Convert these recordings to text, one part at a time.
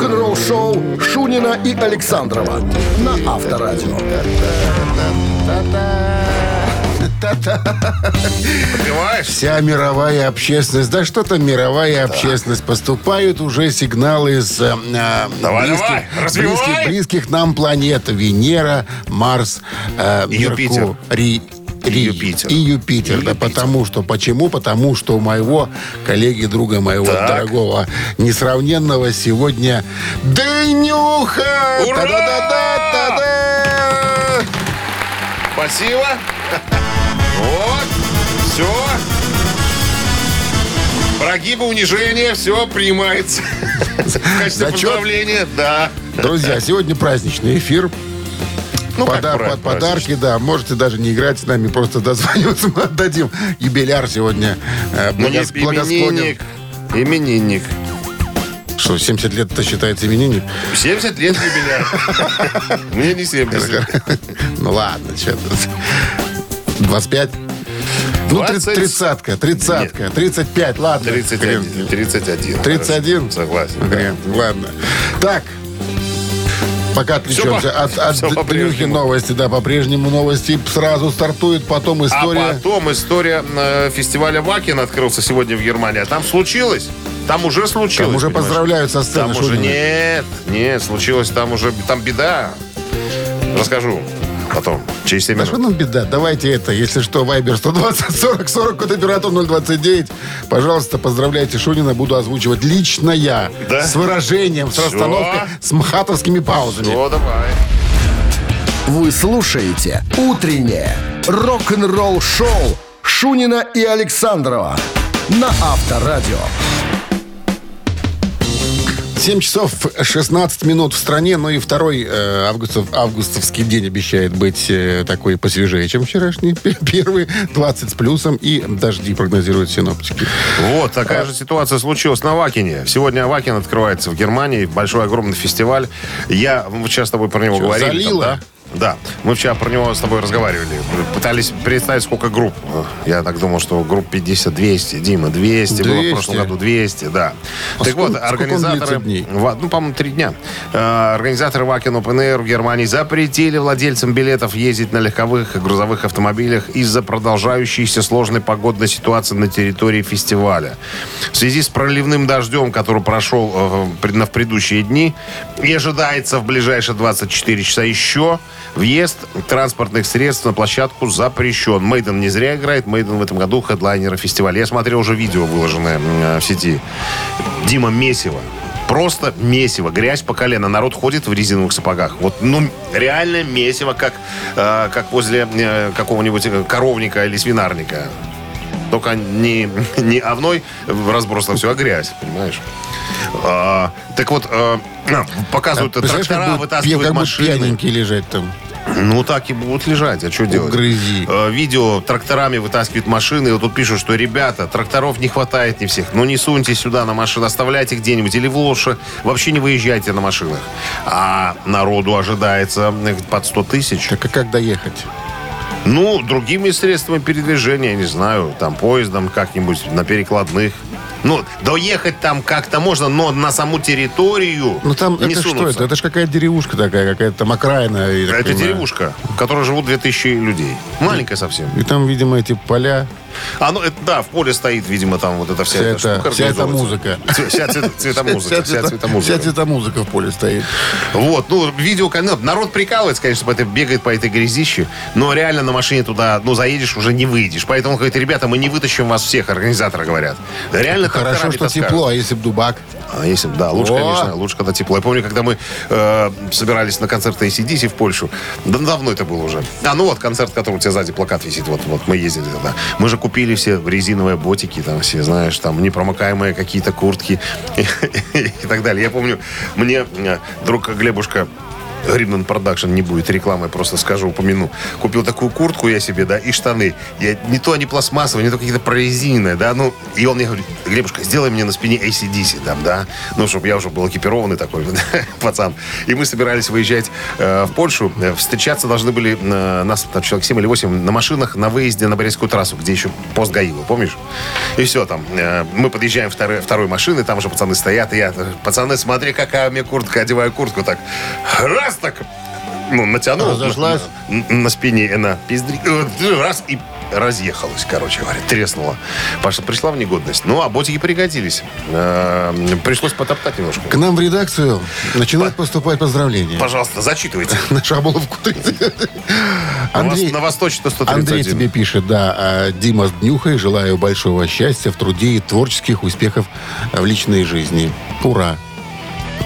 Рок-н-ролл-шоу Шунина и Александрова на Авторадио. Понимаешь? Вся мировая общественность, да что там мировая общественность, поступают уже сигналы из э, э, Давай, близких, давай, развивай. близких, близких нам планет. Венера, Марс, э. Меркурий. И Юпитер. И Юпитер, И да, Юпитер. потому что, почему? Потому что у моего коллеги, друга моего Так. дорогого, несравненного сегодня Дынюха! Ура! Та-да-да-да-да-да! Спасибо. Вот. Все. Прогибы, унижения, все принимается. В качестве Зачет? поздравления, да. Друзья, сегодня праздничный эфир. Ну, как Пода- пра- под- подарки, да. Можете даже не играть с нами, просто дозвониться. Мы отдадим юбиляр сегодня. э, Ну, не благос- благосклонен. именинник. Именинник. Что, 70 лет это считается именинник? 70 лет юбиляр. Мне не 70. Ну ладно, что тут. 25? Ну, 20. тридцатка, тридцатка, 35, ладно. 31. Хрен. 31. 31? Хорошо, Согласен. да. Хрен, Ладно. Так, пока отвлечемся от, от Дрюхи новости, да, по-прежнему новости сразу стартует, потом А история. потом история э, фестиваля Вакин открылся сегодня в Германии. А там случилось? Там уже случилось. Там уже понимаешь? поздравляют со сцены. Там уже нет, нет, случилось там уже, там беда. Расскажу потом, через 7 Да что минут. нам беда? Давайте это, если что, Вайбер 120 40 40, код оператор 029. Пожалуйста, поздравляйте Шунина, буду озвучивать лично я. Да? С выражением, с Всё. расстановкой, с мхатовскими паузами. Ну, давай. Вы слушаете «Утреннее рок-н-ролл-шоу» Шунина и Александрова на Авторадио. 7 часов 16 минут в стране, ну и второй э, августов, августовский день обещает быть э, такой посвежее, чем вчерашний. Первый 20 с плюсом и дожди прогнозируют синоптики. Вот, такая же ситуация случилась на Вакине. Сегодня Вакин открывается в Германии. Большой, огромный фестиваль. Я, мы сейчас с тобой про него Чё, говорили. там, залило? да? Да, мы вчера про него с тобой разговаривали. Пытались представить, сколько групп. Я так думал, что групп 50, 200. Дима, 200. Было в 200. прошлом году 200, да. А так вот, сколько- он организаторы... дней? Ну, по-моему, три дня. Э, Организаторы Вакин Open Air в Германии запретили владельцам билетов ездить на легковых и грузовых автомобилях из-за продолжающейся сложной погодной ситуации на территории фестиваля. В связи с проливным дождем, который прошел э, в предыдущие дни, и ожидается в ближайшие 24 часа еще, въезд транспортных средств на площадку запрещен. Мейден не зря играет. Мейден в этом году хедлайнера фестиваля. Я смотрел уже видео, выложенное э, в сети. Дима Месиво. Просто месиво, грязь по колено. Народ ходит в резиновых сапогах. Вот, ну, реально месиво, как, э, как возле э, какого-нибудь э, коровника или свинарника. Только не, не овной разброс на все, а грязь, понимаешь? А, так вот, э, а, показывают как трактора, пья- вытаскивают как машины. пьяненькие лежать там. Ну, так и будут лежать. А что делать? Грызи. Видео тракторами вытаскивают машины. И вот тут пишут, что, ребята, тракторов не хватает не всех. Ну, не суньте сюда на машины, оставляйте где-нибудь. Или в лошадь. Вообще не выезжайте на машинах. А народу ожидается э, под 100 тысяч. Так а как доехать? Ну, другими средствами передвижения, не знаю, там, поездом как-нибудь, на перекладных. Ну, доехать там как-то можно, но на саму территорию Ну там не это что это? Это же какая-то деревушка такая, какая-то там окраина. я так Это понимаю. деревушка, в которой живут 2000 людей. Маленькая совсем. И там, видимо, эти поля. А, ну, это, да, в поле стоит, видимо, там вот эта вся, Вся эта штука вся эта музыка. Вся цвет- цветомузыка. Вся цвета- цветомузыка. Вся цветомузыка в поле стоит. Вот, ну, видео, ну, народ прикалывается, конечно, по этой, бегает по этой грязище, но реально на машине туда, ну, заедешь, уже не выйдешь. Поэтому, говорит, ребята, мы не вытащим вас всех, организаторы говорят. Реально Хорошо, что тепло, а если б дубак? А если да, лучше, О! конечно, лучше, когда тепло. Я помню, когда мы э, собирались на концерт ACDC в Польшу, да давно это было уже. А, ну вот, концерт, который у тебя сзади плакат висит, вот, вот мы ездили тогда. Мы же купили все резиновые ботики, там все, знаешь, там непромокаемые какие-то куртки и, так далее. Я помню, мне э, друг Глебушка Гримнан Production не будет рекламы, просто скажу, упомяну. Купил такую куртку я себе, да, и штаны. Я, не то они пластмассовые, не то какие-то прорезиненные, да, ну, и он мне говорит, Глебушка, сделай мне на спине ACDC там, да, ну, чтобы я уже был экипированный такой пацан. И мы собирались выезжать э, в Польшу, встречаться должны были э, нас, там, человек 7 или 8, на машинах на выезде на Борейскую трассу, где еще пост ГАИ был, помнишь? И все там, э, мы подъезжаем второй, второй машины, там уже пацаны стоят, и я, пацаны, смотри, какая у меня куртка, одеваю куртку так, раз так, ну, натянул. Разошлась? На, на- на спине она пиздри... э, Раз и разъехалась, короче говоря, треснула. Паша пришла в негодность. Ну, а ботики пригодились. Э, Пришлось потоптать немножко. К нам в редакцию начинают поступать поздравления. Пожалуйста, зачитывайте. На Шаболовку 30. На Андрей, На Восточной 131. Андрей тебе пишет, да, а, Дима с Днюхой, желаю большого счастья в труде и творческих успехов в личной жизни. Ура!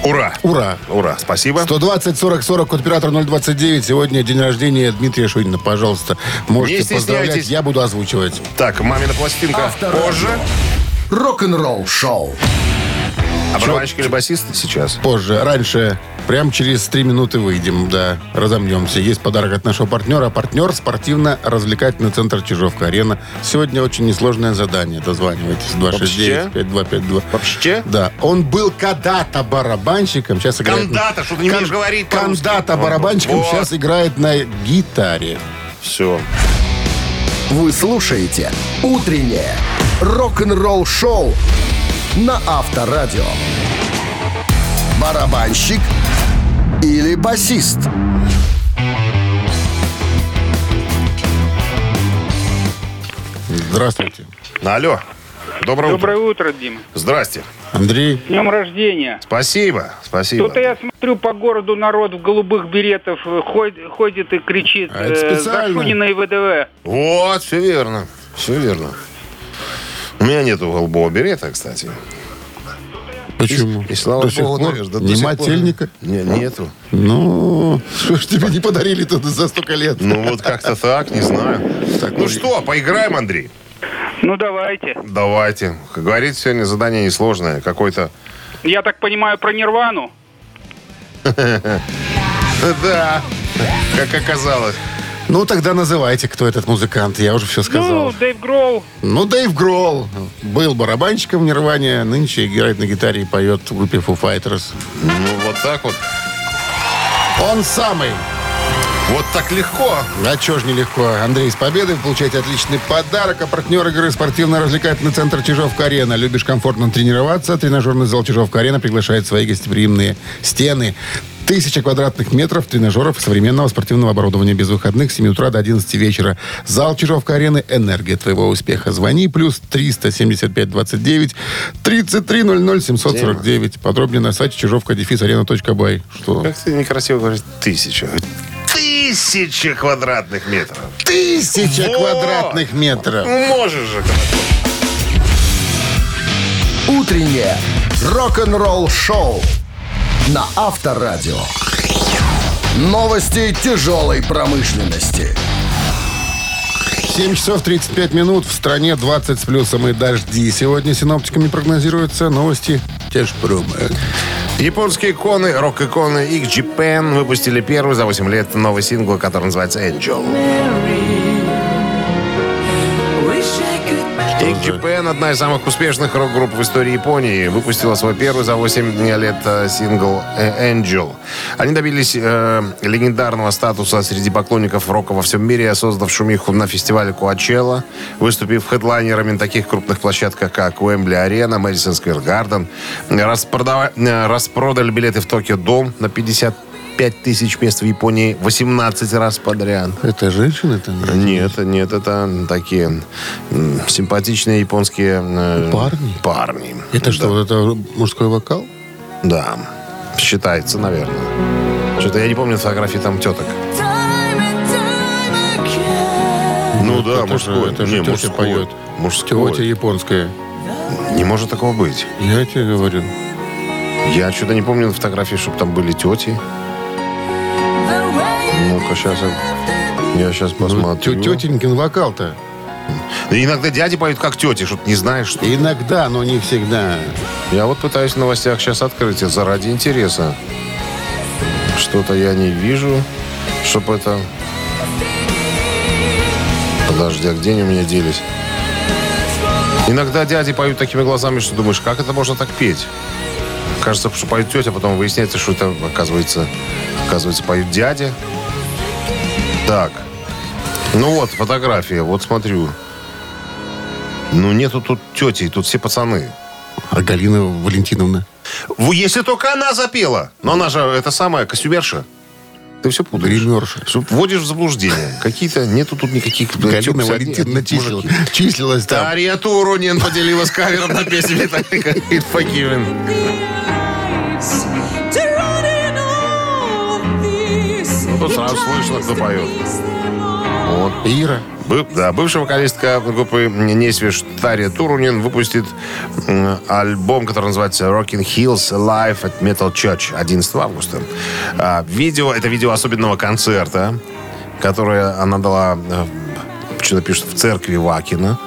Ура! Ура! Ура, спасибо. 120 40 40 код оператор 029. Сегодня день рождения Дмитрия Шунина. Пожалуйста, можете поздравлять. Я буду озвучивать. Так, мамина пластинка Авторадио. позже. Рок-н-ролл шоу. А барабанщик или басист сейчас? Позже. Раньше. Прям через три минуты выйдем, да, разомнемся. Есть подарок от нашего партнера. Партнер спортивно-развлекательный центр Чижовка-Арена. Сегодня очень несложное задание. Дозванивайтесь. 269-5252. Вообще? Да. Он был когда-то барабанщиком. Сейчас играет... Кандата, что ты не умеешь говорить. Когда-то барабанщиком. Вот. Сейчас играет на гитаре. Все. Вы слушаете «Утреннее рок-н-ролл шоу» на Авторадио. Барабанщик или басист? Здравствуйте. Алло. Доброе, Доброе утро. утро, Дим. Здрасте. Андрей. С днем рождения. Спасибо. Спасибо. Тут я смотрю по городу народ в голубых беретов э, ходит, ходит и кричит А это э, специально. за Шунина и ВДВ. Вот, все верно. Все верно. У меня нету голубого берета, кстати. Почему? И слава До сих богу, пор наверное, до не сих? Не, нету. Ну, что ж тебе не подарили тут за столько лет? Ну, вот как-то так, не знаю. Так, Ну что, поиграем, Андрей? Ну давайте. Давайте. Как говорится, сегодня задание несложное. Какой-то... Я так понимаю про Нирвану. Да, как оказалось. Ну, тогда называйте, кто этот музыкант. Я уже все сказал. Ну, Дэйв Гроул. Ну, Дэйв Гролл. Был барабанщиком в Нирване, нынче играет на гитаре и поет в группе Foo Fighters. Ну, вот так вот. Он самый. Вот так легко. А чё ж нелегко. Андрей, с победой получаете отличный подарок. А партнер игры спортивно-развлекательный центр Чижовка-Арена. Любишь комфортно тренироваться? Тренажерный зал Чижовка-Арена приглашает свои гостеприимные стены. Тысяча квадратных метров тренажеров современного спортивного оборудования без выходных с 7 утра до 11 вечера. Зал Чижовка-Арены «Энергия твоего успеха». Звони плюс 375 29 33 00 749. Подробнее на сайте чижовка-арена.бай. Что? Как ты некрасиво говоришь, тысяча. Тысяча квадратных метров. Тысяча Во! квадратных метров. Ну, можешь же. «Утреннее рок-н-ролл шоу» на Авторадио. Новости тяжелой промышленности. 7 часов 35 минут. В стране 20 с плюсом и дожди. Сегодня синоптиками прогнозируются новости тяжпрома. Японские иконы, рок-иконы X Japan выпустили первый за 8 лет новый сингл, который называется Angel. Japan, одна из самых успешных рок-групп в истории Японии, выпустила свой первый за 8 лет э, сингл э, Angel. Они добились э, легендарного статуса среди поклонников рока во всем мире, создав шумиху на фестивале Коачелла, выступив хедлайнерами на таких крупных площадках, как Уэмбли Арена, Мэдисон Сквер Гарден. Э, Распродали билеты в Токио Дом на 55 тысяч мест в Японии 18 раз подряд. Это женщина? Это Нет, нет, это такие симпатичные японские э, Парни? Парни. Это что, Да. вот это мужской вокал? Да, считается, наверное. Что-то я не помню фотографии там теток. Ну да, это мужской. Же, это же Не, мужской. поет. Мужской. Тетя японская. Не может такого быть. Я тебе говорю. Я что-то не помню фотографии, чтобы там были тети. Ну-ка, сейчас я, я сейчас Ну, посмотрю. тё- тетенькин вокал-то. Да Иногда дяди поют как тети, что ты не знаешь, что Иногда, но не всегда. Я вот пытаюсь в новостях сейчас открыть это заради интереса. Что-то я не вижу, чтобы это... Подожди, а где они у меня делись? Иногда дяди поют такими глазами, что думаешь, как это можно так петь? Кажется, что поет тетя, а потом выясняется, что это, оказывается, оказывается, поют дядя. Так. Ну вот, фотография. Вот смотрю. Ну, нету тут тети, тут все пацаны. А Галина Валентиновна? Если только она запела. Но она же, это самая, костюмерша. Ты все путаешь. Гримерша. Вводишь в заблуждение. Какие-то, нету тут никаких... Галина Валентиновна числила- числилась там. Дарья Турунин поделилась кавером на песню Металлика «It тут сразу слышно, кто поет. Вот. Ира. Бы- да, бывшая вокалистка группы Несвиш Тария Турунин выпустит альбом, который называется Rocking Hills Live at Metal Church 11 августа. А, видео, это видео особенного концерта, которое она дала, э, что-то пишет, в церкви Вакина.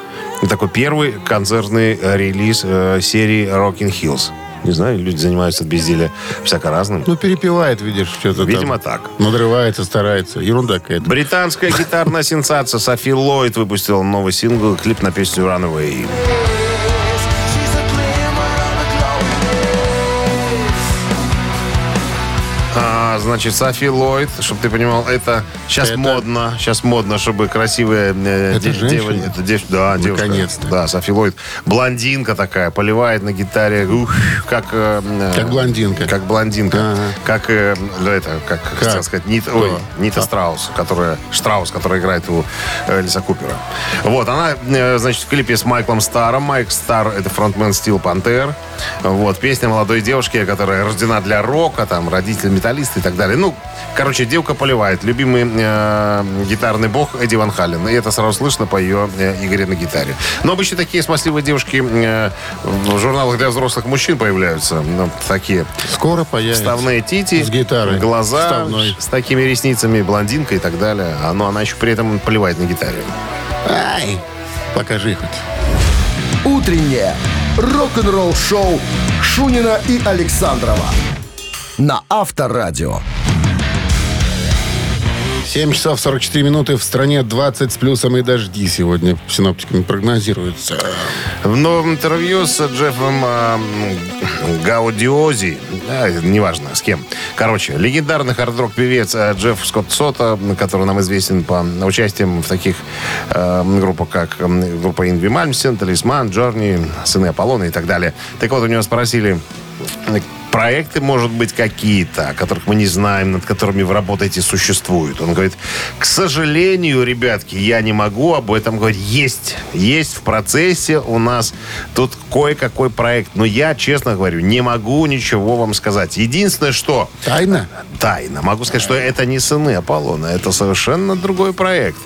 И такой первый концертный релиз э, серии Rocking Hills. Не знаю, люди занимаются от безделия всяко разным. Ну, перепевает, видишь, что-то там. Видимо, так. Надрывается, старается. Ерунда какая-то. Британская гитарная сенсация Софи Ллойд выпустила новый сингл, клип на песню Runaway. А, значит, Софи Ллойд, чтобы ты понимал, это сейчас Это- модно, сейчас модно, чтобы красивая э, Это дев- да, девушка. Наконец-то. Да, Софи Ллойд. Блондинка такая, поливает на гитаре, ух, как... э, э, Как блондинка. Как блондинка. Ага. Как, э, это, как, хотел сказать, Нита, ой, Нита Страус, которая, Штраус, которая играет у э, Элиса Купера. Вот, она, э, значит, в клипе с Майклом Старом. Майк Стар — это фронтмен Стил Пантер. Вот, песня молодой девушки, которая рождена для рока, там, родители металлисты так далее. Ну, короче, девка поливает. Любимый э, гитарный бог Эдди Ван Халлен. И это сразу слышно по ее э, игре на гитаре. Но обычно такие смазливые девушки э, в журналах для взрослых мужчин появляются. Ну, такие Скоро появится. Вставные тити, С гитарой. глаза Вставной. с такими ресницами, блондинка и так далее. А, Но она еще при этом поливает на гитаре. Ай, покажи хоть. Утреннее рок-н-ролл-шоу Шунина и Александрова на Авторадио. 7 часов 44 минуты. В стране 20 с плюсом и дожди сегодня синоптиками прогнозируется. В новом интервью с Джеффом э, Гаудиози, да, неважно с кем. Короче, легендарный хард-рок певец э, Джефф Скотт Сота, который нам известен по участиям в таких э, группах, как м, группа Инви Мальмстен, Талисман, Джорни, Сыны Аполлона и так далее. Так вот, у него спросили, э, проекты, может быть, какие-то, о которых мы не знаем, над которыми вы работаете, существуют. Он говорит, к сожалению, ребятки, я не могу об этом говорить. Есть, есть в процессе у нас тут кое-какой проект. Но я, честно говорю, не могу ничего вам сказать. Единственное, что Тайна? тайна. Могу сказать, что это не сыны Аполлона, это совершенно другой проект.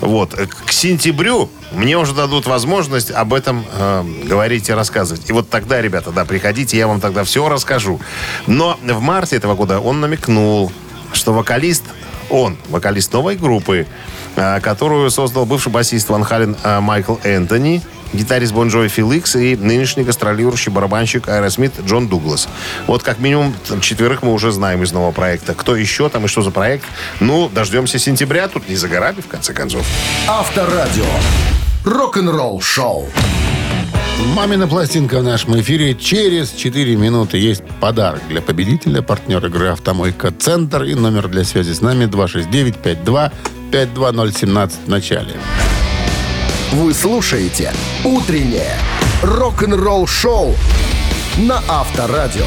Вот. К сентябрю мне уже дадут возможность об этом э, говорить и рассказывать. И вот тогда, ребята, да, приходите, я вам тогда все расскажу. Но в марте этого года он намекнул, что вокалист, он, вокалист новой группы, э, которую создал бывший басист Ван Хален э, Майкл Энтони, гитарист Бон Джови Фил Икс и нынешний гастролирующий барабанщик Аэросмит Джон Дуглас. Вот как минимум четверых мы уже знаем из нового проекта. Кто еще там и что за проект? Ну, дождемся сентября, тут не за горами, в конце концов. Авторадио. Рок-н-ролл-шоу. Мамина пластинка в нашем эфире. Через 4 минуты есть подарок для победителя, партнер игры «Автомойка Центр» и номер для связи с нами 269-52-52017 в начале. Вы слушаете «Утреннее рок-н-ролл-шоу» на Авторадио.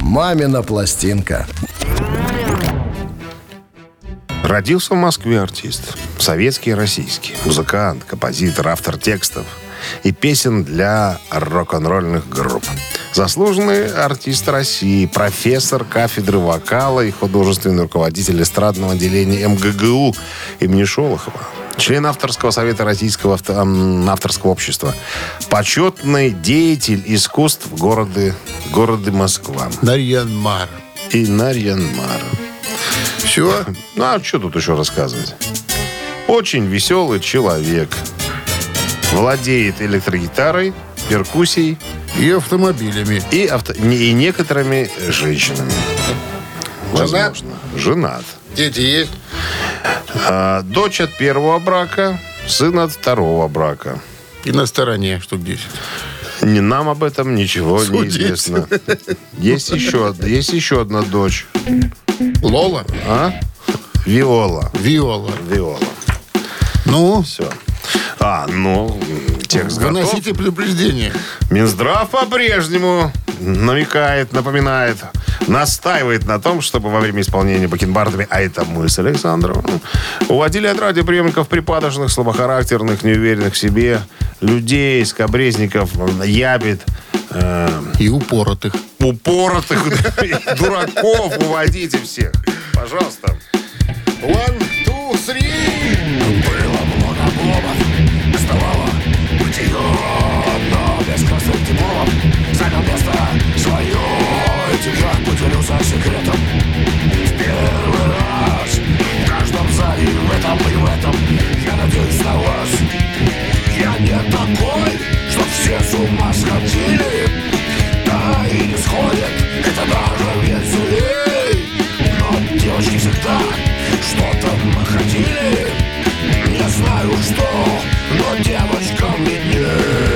«Мамина пластинка». Родился в Москве артист. Советский и российский. Музыкант, композитор, автор текстов и песен для рок-н-ролльных групп. Заслуженный артист России, профессор кафедры вокала и художественный руководитель эстрадного отделения МГГУ имени Шолохова. Член авторского совета Российского авто- авторского общества. Почетный деятель искусств города, города Москва. Дарьян Мар. И Нарьянмар. Все? Ну, а что тут еще рассказывать? Очень веселый человек. Владеет электрогитарой, перкуссией И автомобилями. и, авто- и некоторыми женщинами. Возможно. Женат. Дети есть? А, дочь от первого брака, сын от второго брака. И на стороне штук 10. Не нам об этом ничего не Судить. известно. Есть еще, есть еще одна дочь. Лола? А? Виола. Виола. Виола. Ну, Все. А, ну, текст готов. выносите предупреждение. Минздрав по-прежнему намекает, напоминает, настаивает на том, чтобы во время исполнения бакенбардами, а это мы с Александром, уводили от радиоприемников припадочных, слабохарактерных, неуверенных в себе людей, скобрезников, ябед, э, И упоротых. упоротых, дураков уводите всех. Пожалуйста. One, two, three секретом. В первый раз В каждом зале и в этом, и в этом. Я надеюсь на вас. Я не такой, что все с ума сходили. Да и не сходят, это даже веселей Но девочки всегда что-то мы хотели. Не знаю что, но девочкам виднее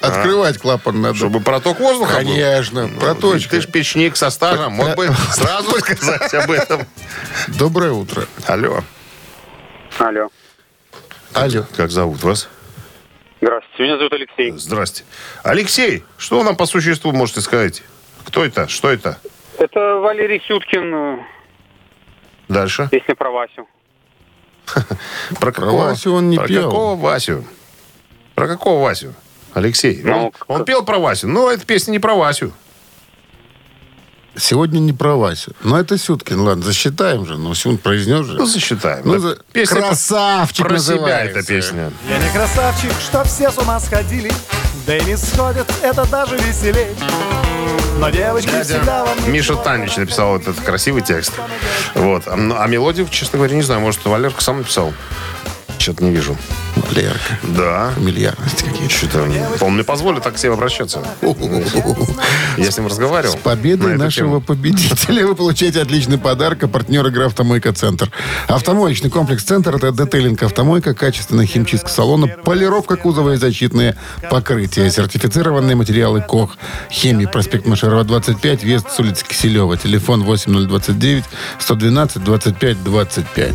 Открывать клапан надо. Чтобы проток воздуха был. Конечно, Ну, проточка. Ты ж печник со стажем. Мог бы сразу сказать об этом. Доброе утро. Алло. Алло. Алло. Как зовут вас? Здравствуйте, меня зовут Алексей. Здрасте. Алексей, что вы нам по существу можете сказать? Кто это? Что это? Это Валерий Сюткин, э, Дальше. песня про Васю. Про, какого, Васю он не про пел. какого Васю? Про какого Васю? Алексей. Ну, он, он пел про Васю, но эта песня не про Васю. Сегодня не про Васю. Но это Сюткин. Ладно, засчитаем же. Но он произнес же. Ну, засчитаем. Ну, за- песня красавчик про себя называется. эта песня. Я не красавчик, что все с ума сходили Да и не сходят, это даже веселей Но девочки всегда во мне Миша Танич написал этот красивый текст. Вот. А, ну, а мелодию, честно говоря, не знаю. Может, Валерка сам написал? Что-то не вижу. Валерка. Да. Фамильярности какие-то. Что-то он мне позволит так к себе обращаться. Я с ним разговаривал. С победой на нашего тему. победителя вы получаете отличный подарок. А партнер игры «Автомойка Центр». Автомоечный комплекс «Центр» — это детейлинг автомойка, качественная химчистка салона, полировка кузова и защитные покрытия. Сертифицированные материалы КОХ. Хемии. Проспект Машерова, 25. Вест с улицы Киселева. Телефон 8029 112 25 25.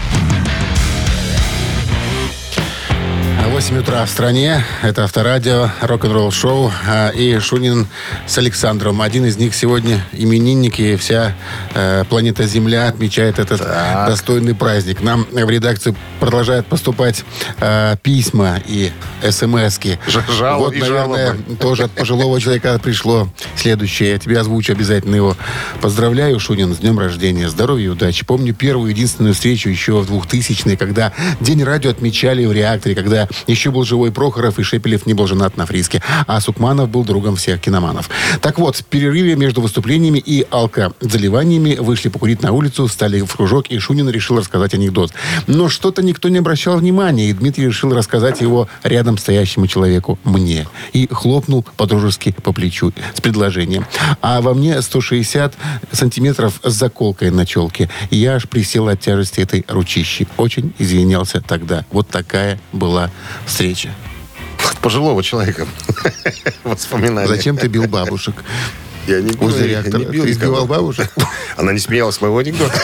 8 утра в стране. Это авторадио, рок-н-ролл шоу. а, И Шунин с Александром. Один из них сегодня именинник, и вся э, планета Земля отмечает этот достойный праздник. Нам в редакцию продолжают поступать э, письма и смс-ки. Жал- вот, и наверное, жалобы. тоже от пожилого человека пришло следующее. Я тебе озвучу обязательно его. Поздравляю, Шунин, с днем рождения. Здоровья и удачи. Помню первую единственную встречу еще в 2000-е, когда День радио отмечали в реакторе, когда еще был живой Прохоров и Шепелев не был женат на Фриске, а Сукманов был другом всех киноманов. Так вот, в перерыве между выступлениями и алкозаливаниями вышли покурить на улицу, встали в кружок, и Шунин решил рассказать анекдот. Но что-то никто не обращал внимания, и Дмитрий решил рассказать его рядом стоящему человеку, мне. И хлопнул по-дружески по плечу с предложением. А во мне 160 сантиметров с заколкой на челке. Я аж присел от тяжести этой ручищи. Очень извинялся тогда. Вот такая была встреча. От пожилого человека. Воспоминания. Зачем ты бил бабушек? Я не Возле я реактора. не бил Ты избивал бабушек? Она не смеялась моего анекдота.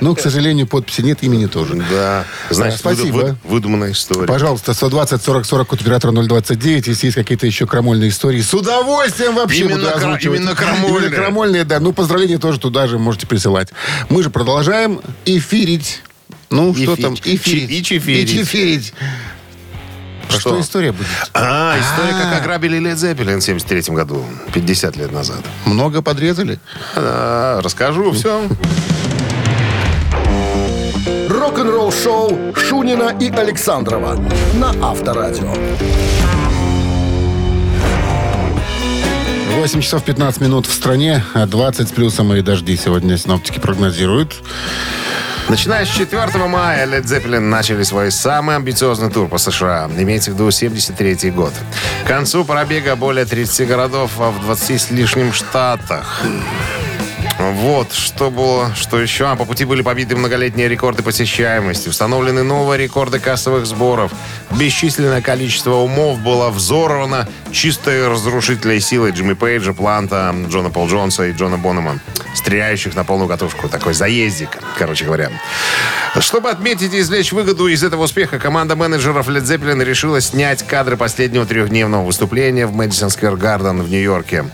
Ну, к сожалению, подписи нет, имени тоже. Да. Значит, спасибо. выду- вы- выдуманная история. Пожалуйста, 120 40 40 код оператора 029. Если есть какие-то еще крамольные истории, с удовольствием вообще Именно буду озвучивать. именно крамольные. Именно крамольные, да. Ну, поздравления тоже туда же можете присылать. Мы же продолжаем эфирить. Ну, что Эфи- там? Эфирить. чи- и чефирить. И чефирить. Про что история будет? А, история, как ограбили Лед Зеппелин в 73 году, 50 лет назад. Много подрезали? А, расскажу все. Рок-н-ролл шоу Шунина и Александрова на Авторадио. 8 часов 15 минут в стране, а 20 с плюсом и дожди сегодня синоптики прогнозируют. Начиная с 4 мая Led Zeppelin начали свой самый амбициозный тур по США. Имеется в виду 73 год. К концу пробега более 30 городов в 20 с лишним штатах. Вот, что было, что еще? А по пути были побиты многолетние рекорды посещаемости, установлены новые рекорды кассовых сборов. Бесчисленное количество умов было взорвано чистой разрушительной силой Джимми Пейджа, Планта, Джона Пол Джонса и Джона Бонома, стреляющих на полную катушку. Такой заездик, короче говоря. Чтобы отметить и извлечь выгоду из этого успеха, команда менеджеров Led Zeppelin решила снять кадры последнего трехдневного выступления в Мэдисон Сквер Гарден в Нью-Йорке.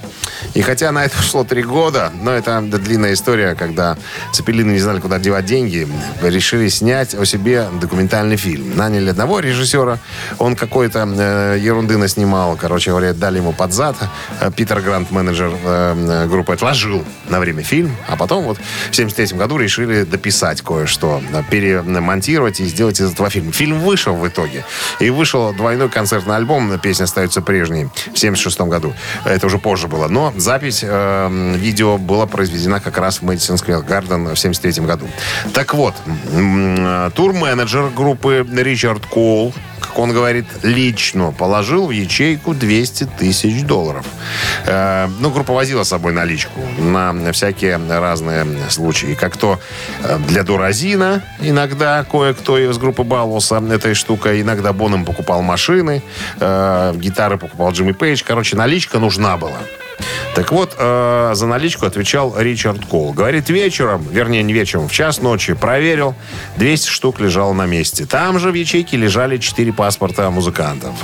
И хотя на это ушло три года, но это длинная история, когда Цепелины не знали, куда девать деньги, решили снять о себе документальный фильм. Наняли одного режиссера, он какой-то э, ерунды наснимал, короче говоря, дали ему под зад. Э, Питер Грант, менеджер э, группы, отложил на время фильм, а потом вот в 73 году решили дописать кое-что, э, перемонтировать и сделать из этого фильм. Фильм вышел в итоге. И вышел двойной концертный альбом, песня остается прежней, в 76 году. Это уже позже было. Но запись э, видео была произведена как раз в Мэдисон Сквер Гарден в 73 году. Так вот, э, тур-менеджер группы Ричард Коул, как он говорит, лично положил в ячейку 200 тысяч долларов. Э, ну, группа возила с собой наличку на всякие разные случаи. Как то э, для Дуразина иногда кое-кто из группы баловался этой штукой. Иногда Боном покупал машины, гитары покупал Джимми Пейдж. Короче, наличка нужна была. Так вот, э, за наличку отвечал Ричард Кол. Говорит, вечером, вернее, не вечером, в час ночи проверил, 200 штук лежало на месте. Там же в ячейке лежали 4 паспорта музыкантов.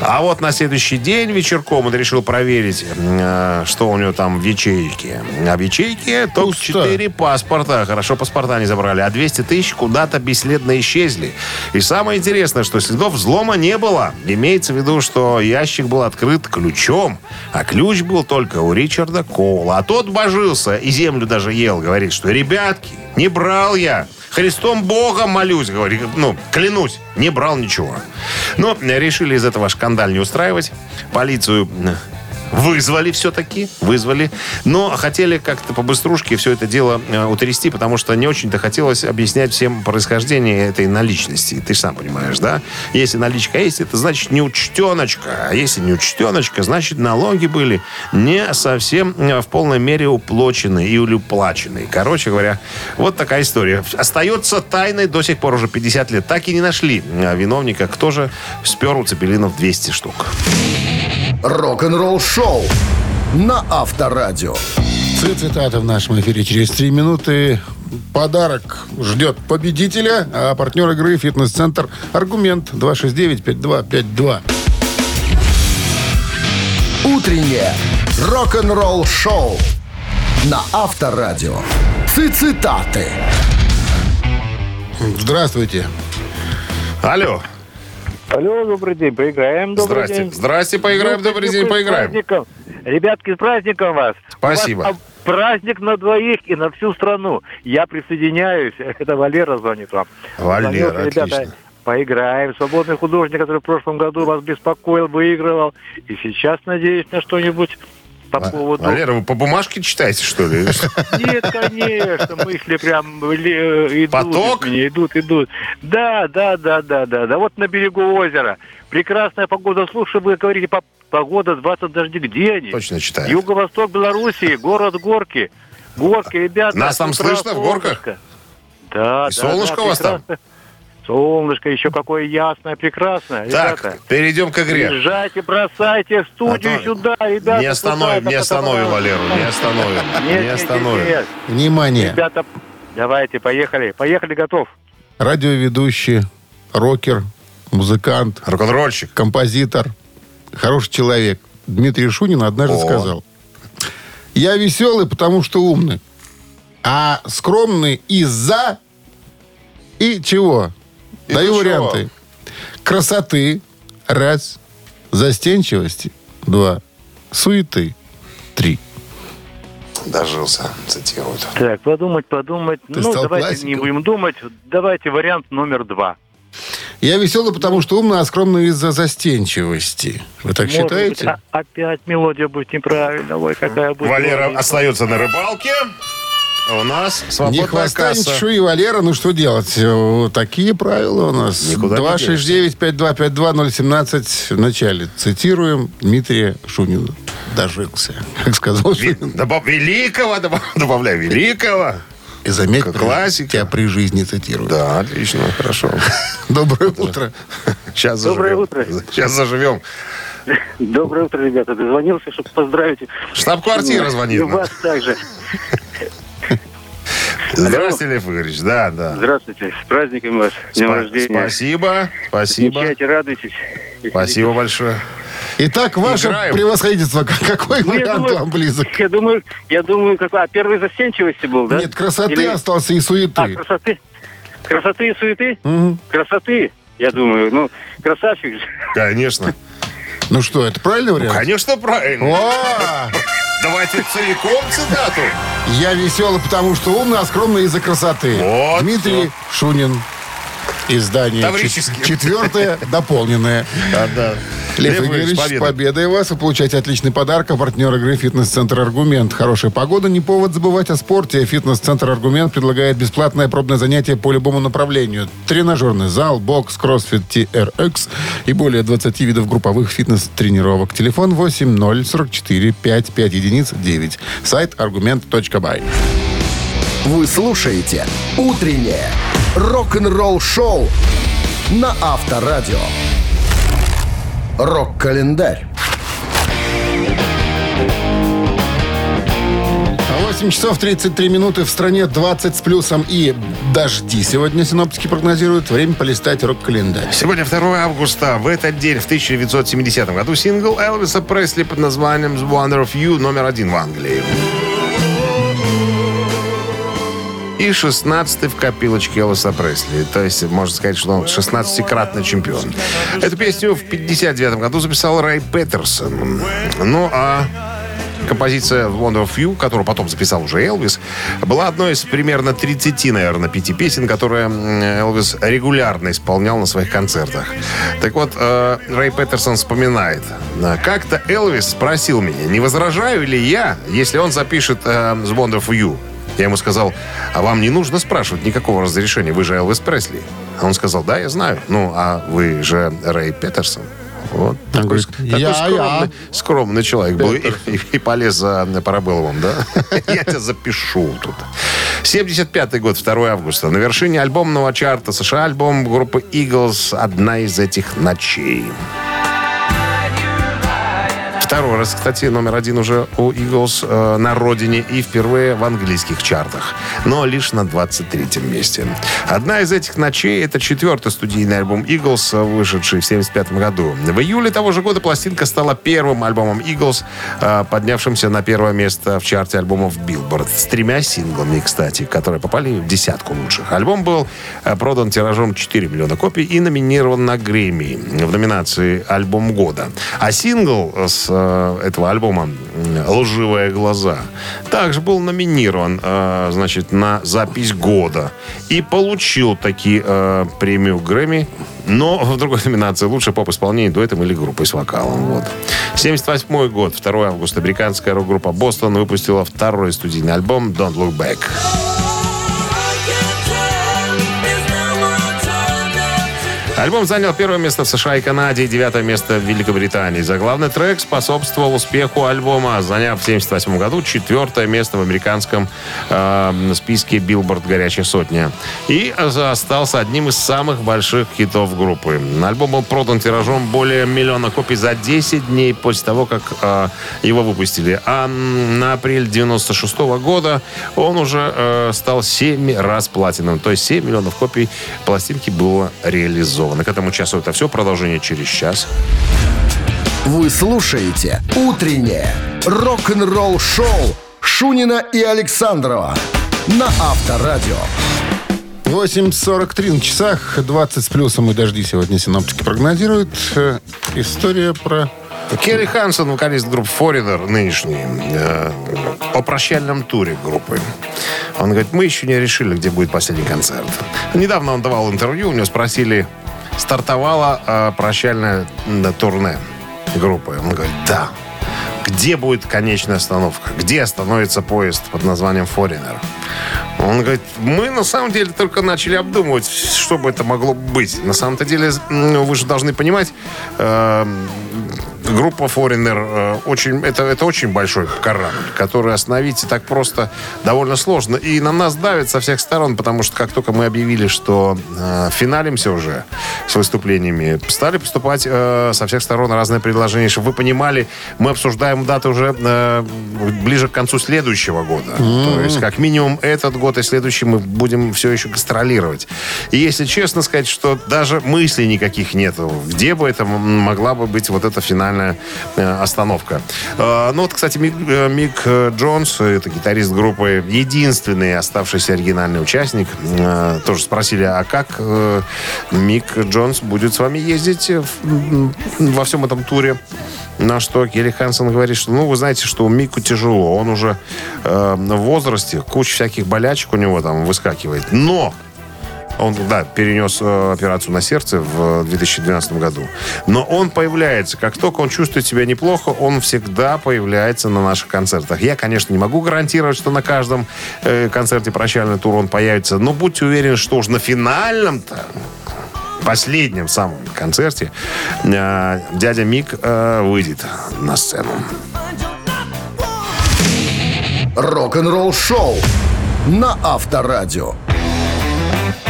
А вот на следующий день вечерком он решил проверить, э, что у него там в ячейке. А в ячейке только Пусто. 4 паспорта. Хорошо, паспорта не забрали. А 200 тысяч куда-то бесследно исчезли. И самое интересное, что следов взлома не было. Имеется в виду, что ящик был открыт ключом, а ключ был только у Ричарда Коула. А тот божился и землю даже ел. Говорит, что, ребятки, не брал я. Христом Богом молюсь, говорит. Ну, клянусь, не брал ничего. Но решили из этого шкандаль не устраивать. Полицию э, Вызвали все-таки, вызвали. Но хотели как-то по-быструшке все это дело э, утрясти, потому что не очень-то хотелось объяснять всем происхождение этой наличности. Ты сам понимаешь, да? Если наличка есть, это значит неучтеночка. А если неучтеночка, значит налоги были не совсем э, в полной мере уплочены и уплачены. Короче говоря, вот такая история. Остается тайной до сих пор уже 50 лет. Так и не нашли э, виновника, кто же спер у Цепелинов 200 штук. Рок-н-ролл шоу на Авторадио. Цитата в нашем эфире через три минуты. Подарок ждет победителя, а партнер игры «Фитнес-центр» «Аргумент» 269-5252. Утреннее рок-н-ролл шоу на Авторадио. Цитаты. Здравствуйте. Алло. Алло, добрый день, поиграем. Добрый Здрасте. день. Здрасте, поиграем. Добрый день, С поиграем. праздником. Ребятки, с праздником вас. Спасибо. У вас, праздник на двоих и на всю страну. Я присоединяюсь. Это Валера звонит вам. Валера, Звонил, ребята, отлично. Поиграем. Свободный художник, который в прошлом году вас беспокоил, выигрывал. И сейчас надеюсь на что-нибудь по поводу... Валера, вы по бумажке читаете, что ли? Нет, конечно, мысли прям ли- идут. Поток? идут, идут. Да, да, да, да, да, да. Вот на берегу озера. Прекрасная погода. Слушай, вы говорите, по- погода 20 дожди. Где они? Точно читаю. Юго-восток Белоруссии, город Горки. Горки, ребята. Нас там слышно в горках? Да, И да, солнышко да, у вас там? Солнышко еще какое ясное, прекрасное. Так, ребята. перейдем к игре. Езжайте, бросайте в студию А то сюда, ребята. Не остановим, сюда, не остановим. Валеру, не остановим. Нет, Не нет, остановим. нет, нет. Внимание. Ребята, давайте, поехали. Поехали, готов. Радиоведущий, рокер, музыкант, Рок-н-ролльщик. композитор, хороший человек. Дмитрий Шунин однажды О. сказал. Я веселый, потому что умный. А скромный из-за... И чего? И Даю чего? варианты. Красоты, Раз. Застенчивости. Два. Суеты. Три. Дожился, цитируют. Так, подумать, подумать. Ты ну, стал давайте классиком. не будем думать. Давайте вариант номер два. Я веселый, потому что умный, а скромный из-за застенчивости. Вы так Может считаете? быть, а- опять мелодия будет неправильная. Ой, какая будет. Валера мелодия. остается на рыбалке. А У нас свободная хвоста, ни касса. чешуи, Валера, ну что делать? Такие правила у нас. Никуда не 269-5252-017 в начале. Цитируем Дмитрия Шунина. Дожился. Как сказал Ви- Шунин. добав- Великого, добав- добавляй великого. И заметь, Как при- классика. тебя при жизни цитируют. Да, отлично, хорошо. Доброе утро. Сейчас Доброе заживем. утро. Сейчас заживем. Доброе утро, ребята. Дозвонился, чтобы поздравить. Штаб-квартира звонит. И вас также. Здравствуйте, Лев Игоревич. Да, да. Здравствуйте. С праздником вас. С Днем Спа- рождения. Спасибо, спасибо. Отмечайте, радуйтесь. Спасибо большое. Итак, ваше Играем. превосходительство, какой Ну, я вариант думаю- вам близок? Я думаю, я думаю, как... А первый застенчивости был, да? Нет, красоты Или- остался и А, суеты. красоты. Красоты и суеты? Мгм. Красоты, я думаю. Ну, красавчик же. Конечно. Ну что, это правильный вариант? Конечно, правильно. О! Давайте целиком цитату. Я веселый, потому что умный, а скромный из-за красоты. Вот, Дмитрий Шунин. Издание чет- четвертое, дополненное. Да, да. Лев Игоревич, с победа. победой вас. Вы получаете отличный подарок. А партнер игры «Фитнес-центр Аргумент». Хорошая погода, не повод забывать о спорте. «Фитнес-центр Аргумент» предлагает бесплатное пробное занятие по любому направлению. Тренажерный зал, бокс, кроссфит, TRX и более 20 видов групповых фитнес-тренировок. Телефон 8044 55 единиц 9. Сайт аргумент.бай. Вы слушаете «Утреннее рок-н-ролл-шоу» на Авторадио. Рок-календарь. 8 часов 33 минуты в стране 20 с плюсом и дожди. Сегодня синоптики прогнозируют время полистать рок-календарь. Сегодня 2 августа. В этот день, в 1970 году, сингл Элвиса Пресли под названием «The Wonder of You» номер один в Англии. И 16 в копилочке Элвиса Пресли. То есть, можно сказать, что он 16-кратный чемпион. Эту песню в 59 году записал Рэй Петерсон. Ну, а Композиция Wonder of You, которую потом записал уже Элвис, была одной из примерно 30, наверное, пяти песен, которые Элвис регулярно исполнял на своих концертах. Так вот, э, Рэй Петерсон вспоминает. «Э, Как-то Элвис спросил меня, не возражаю ли я, если он запишет э, Wonder of You. Я ему сказал, а вам не нужно спрашивать никакого разрешения, вы же Элвис Пресли. А он сказал, да, я знаю. Ну, а вы же Рэй Петерсон. Вот. Такой, говорит, такой «Я, скромный, я». скромный человек был. И, и- и полез за Парабелловым, да? Я тебя запишу тут. 75 год, 2 августа. На вершине альбомного чарта США альбом группы Eagles «Одна из этих ночей». Второй раз, кстати, номер один уже у Eagles э, на родине и впервые в английских чартах. Но лишь на 23-м месте. Одна из этих ночей — это четвертый студийный альбом Eagles, э, вышедший в 75 году. В июле того же года пластинка стала первым альбомом Eagles, э, поднявшимся на первое место в чарте альбомов Billboard. С тремя синглами, кстати, которые попали в десятку лучших. Альбом был э, продан тиражом 4 миллиона копий и номинирован на Грэмми в номинации «Альбом года». А сингл с э, этого альбома «Лживые глаза» также был номинирован, э, значит, на запись года и получил таки э, премию Грэмми, но в другой номинации «Лучшее поп-исполнение дуэтом или группой с вокалом». Вот. 78 год, 2 августа, американская рок-группа «Бостон» выпустила второй студийный альбом «Don't Look Back». Альбом занял первое место в США и Канаде и девятое место в Великобритании. Заглавный трек способствовал успеху альбома, заняв в 1978 году четвертое место в американском э, списке Billboard «Горячая сотня». И остался одним из самых больших хитов группы. Альбом был продан тиражом более миллиона копий за 10 дней после того, как э, его выпустили. А на апрель 96 года он уже э, стал 7 раз платиновым. То есть 7 миллионов копий пластинки было реализовано. К этому часу это все. Продолжение через час. Вы слушаете «Утреннее рок-н-ролл-шоу» Шунина и Александрова на Авторадио. 8.43 на часах, 20 с плюсом и дожди сегодня синоптики прогнозируют. Э, История про... Керри Хансон, вокалист группы Foreigner, нынешний, э, о прощальном туре группы. Он говорит, мы еще не решили, где будет последний концерт. Недавно он давал интервью, у него спросили, стартовала э, прощальное м, турне группы. Он говорит, да. Где будет конечная остановка? Где остановится поезд под названием Foreigner? Он говорит, мы на самом деле только начали обдумывать, что бы это могло быть. На самом-то деле, м, вы же должны понимать, э, группа Foreigner э, очень, это, это очень большой корабль, который остановить так просто довольно сложно. И на нас давит со всех сторон, потому что как только мы объявили, что э, финалимся уже с выступлениями, стали поступать э, со всех сторон разные предложения, чтобы вы понимали, мы обсуждаем даты уже э, ближе к концу следующего года. То есть как минимум этот год и следующий мы будем все еще гастролировать. И если честно сказать, что даже мыслей никаких нету, где бы это могла бы быть вот эта финальная э, остановка. Э, ну вот, кстати, Мик, э, Мик, Джонс, это гитарист группы, единственный оставшийся оригинальный участник, тоже спросили, а как Мик Джонс будет с вами ездить во всем этом туре? На что Келли Хансон говорит, что, ну, вы знаете, что у Мику тяжело. Он уже э, в возрасте, куча всяких болячек у него там выскакивает. Но он, да, перенес э, операцию на сердце в 2012 году. Но он появляется. Как только он чувствует себя неплохо, он всегда появляется на наших концертах. Я, конечно, не могу гарантировать, что на каждом э, концерте прощальный тур он появится. Но будьте уверены, что уж на финальном-то последнем самом концерте э, дядя Мик э, выйдет на сцену. Рок-н-ролл шоу на Авторадио.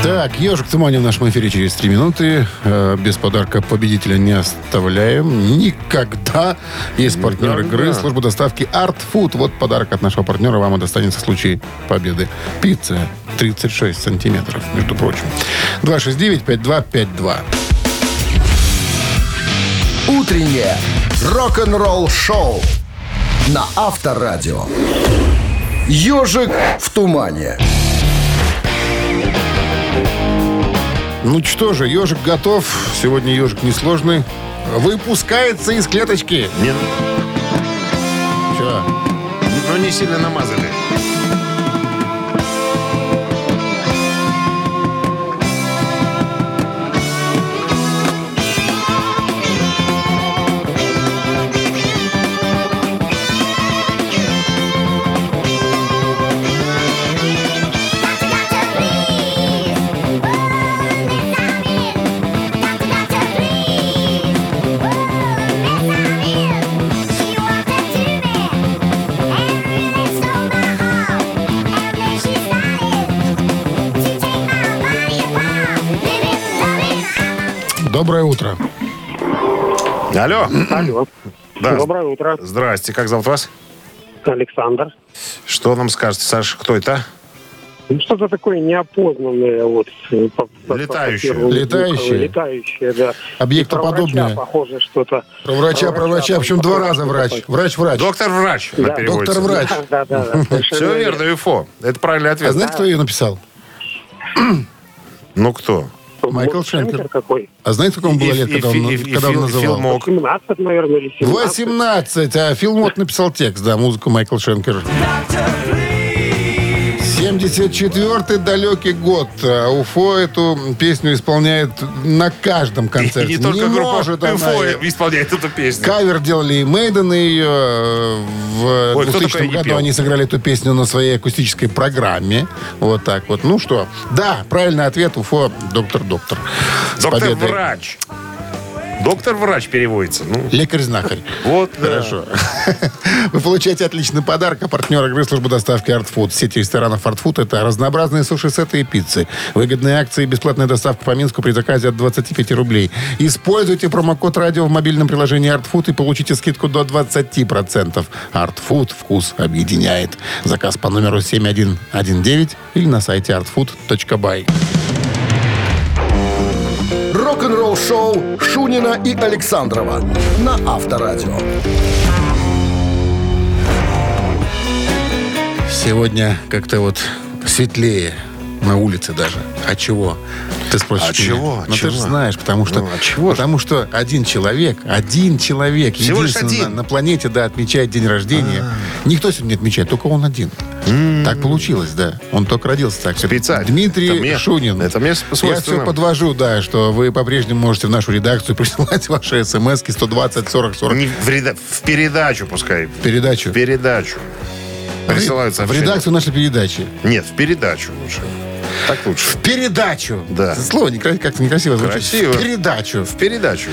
Так, «Ежик в тумане» в нашем эфире через три минуты. Э, без подарка победителя не оставляем. Никогда. Есть партнер игры, служба доставки Art Food. Вот подарок от нашего партнера вам и достанется в случае победы. Пицца 36 сантиметров, между прочим. 269-5252. Утреннее рок-н-ролл шоу на Авторадио. Ежик в тумане. Ну что же, ежик готов. Сегодня ежик несложный. Выпускается из клеточки. Не, Че? ну, не сильно намазали. Алло. Алло. Да. Доброе утро. Здрасте, как зовут вас? Александр. Что нам скажете, Саша, кто это? Ну, что-то такое неопознанное. Вот, э, по- Летающее. по Летающее. Летающее, да. Объектоподобное. Похоже что-то. Про врача, про врача. Причем два похоже раза врач. Врач-врач. Доктор-врач Да. Доктор-врач. Да, да, да. Все верно, ЮФО. Это правильный А ответ. знаете, кто ее написал? Ну кто? Майкл Вот Шенкер. какой? А знаете, сколько ему было И- лет, и- когда он, и- и- когда он Фил- называл? Фил Мок. 17, наверное, или 17. 18, а Фил Мот написал текст, да, музыку Майкл Шенкер. 74-й далекий год. А Уфо эту песню исполняет на каждом концерте. И не только группа может она ЮФО ее- исполняет эту песню. Кавер делали и Мейден ее. э, В Ой, кто 2000 такой не году они сыграли эту песню на своей акустической программе. Вот так вот. Ну что, да, правильный ответ. Уфо, доктор-доктор. С победой. Доктор-врач. Переводится. Ну, Лекарь-знахарь. вот. Хорошо. Вы получаете отличный подарок. А партнер игры службы доставки Art Food. Сеть ресторанов Art Food – это разнообразные суши-сеты и пиццы. Выгодные акции и бесплатная доставка по Минску при заказе от 25 рублей. Используйте промокод радио в мобильном приложении Art Food и получите скидку до 20%. Art Food – вкус объединяет. Заказ по номеру 7119 или на сайте artfood.by. Рок-н-ролл шоу Шунина и Александрова на Авторадио. Сегодня как-то вот светлее На улице даже. А чего? Ты спросишь А меня. чего? Ну, ты Чего? же знаешь, потому что... Ну, а чего? Потому что один человек, один человек, Всего единственный один. на планете, да, отмечает день рождения. А. Никто сегодня не отмечает, только он один. Так получилось, да. Он только родился так. Специально. Дмитрий Это мне- Шунин. это мне Я все подвожу, да, что вы по-прежнему можете в нашу редакцию присылать ваши смс 120 40 40 Не в, реда- в передачу пускай. в передачу. В передачу. Присылают В сообщения. редакцию нашей передачи. Нет, в передачу лучше. Так лучше. Передачу. Да. Слово некра- как-то некрасиво звучит. Красиво. Передачу. В передачу.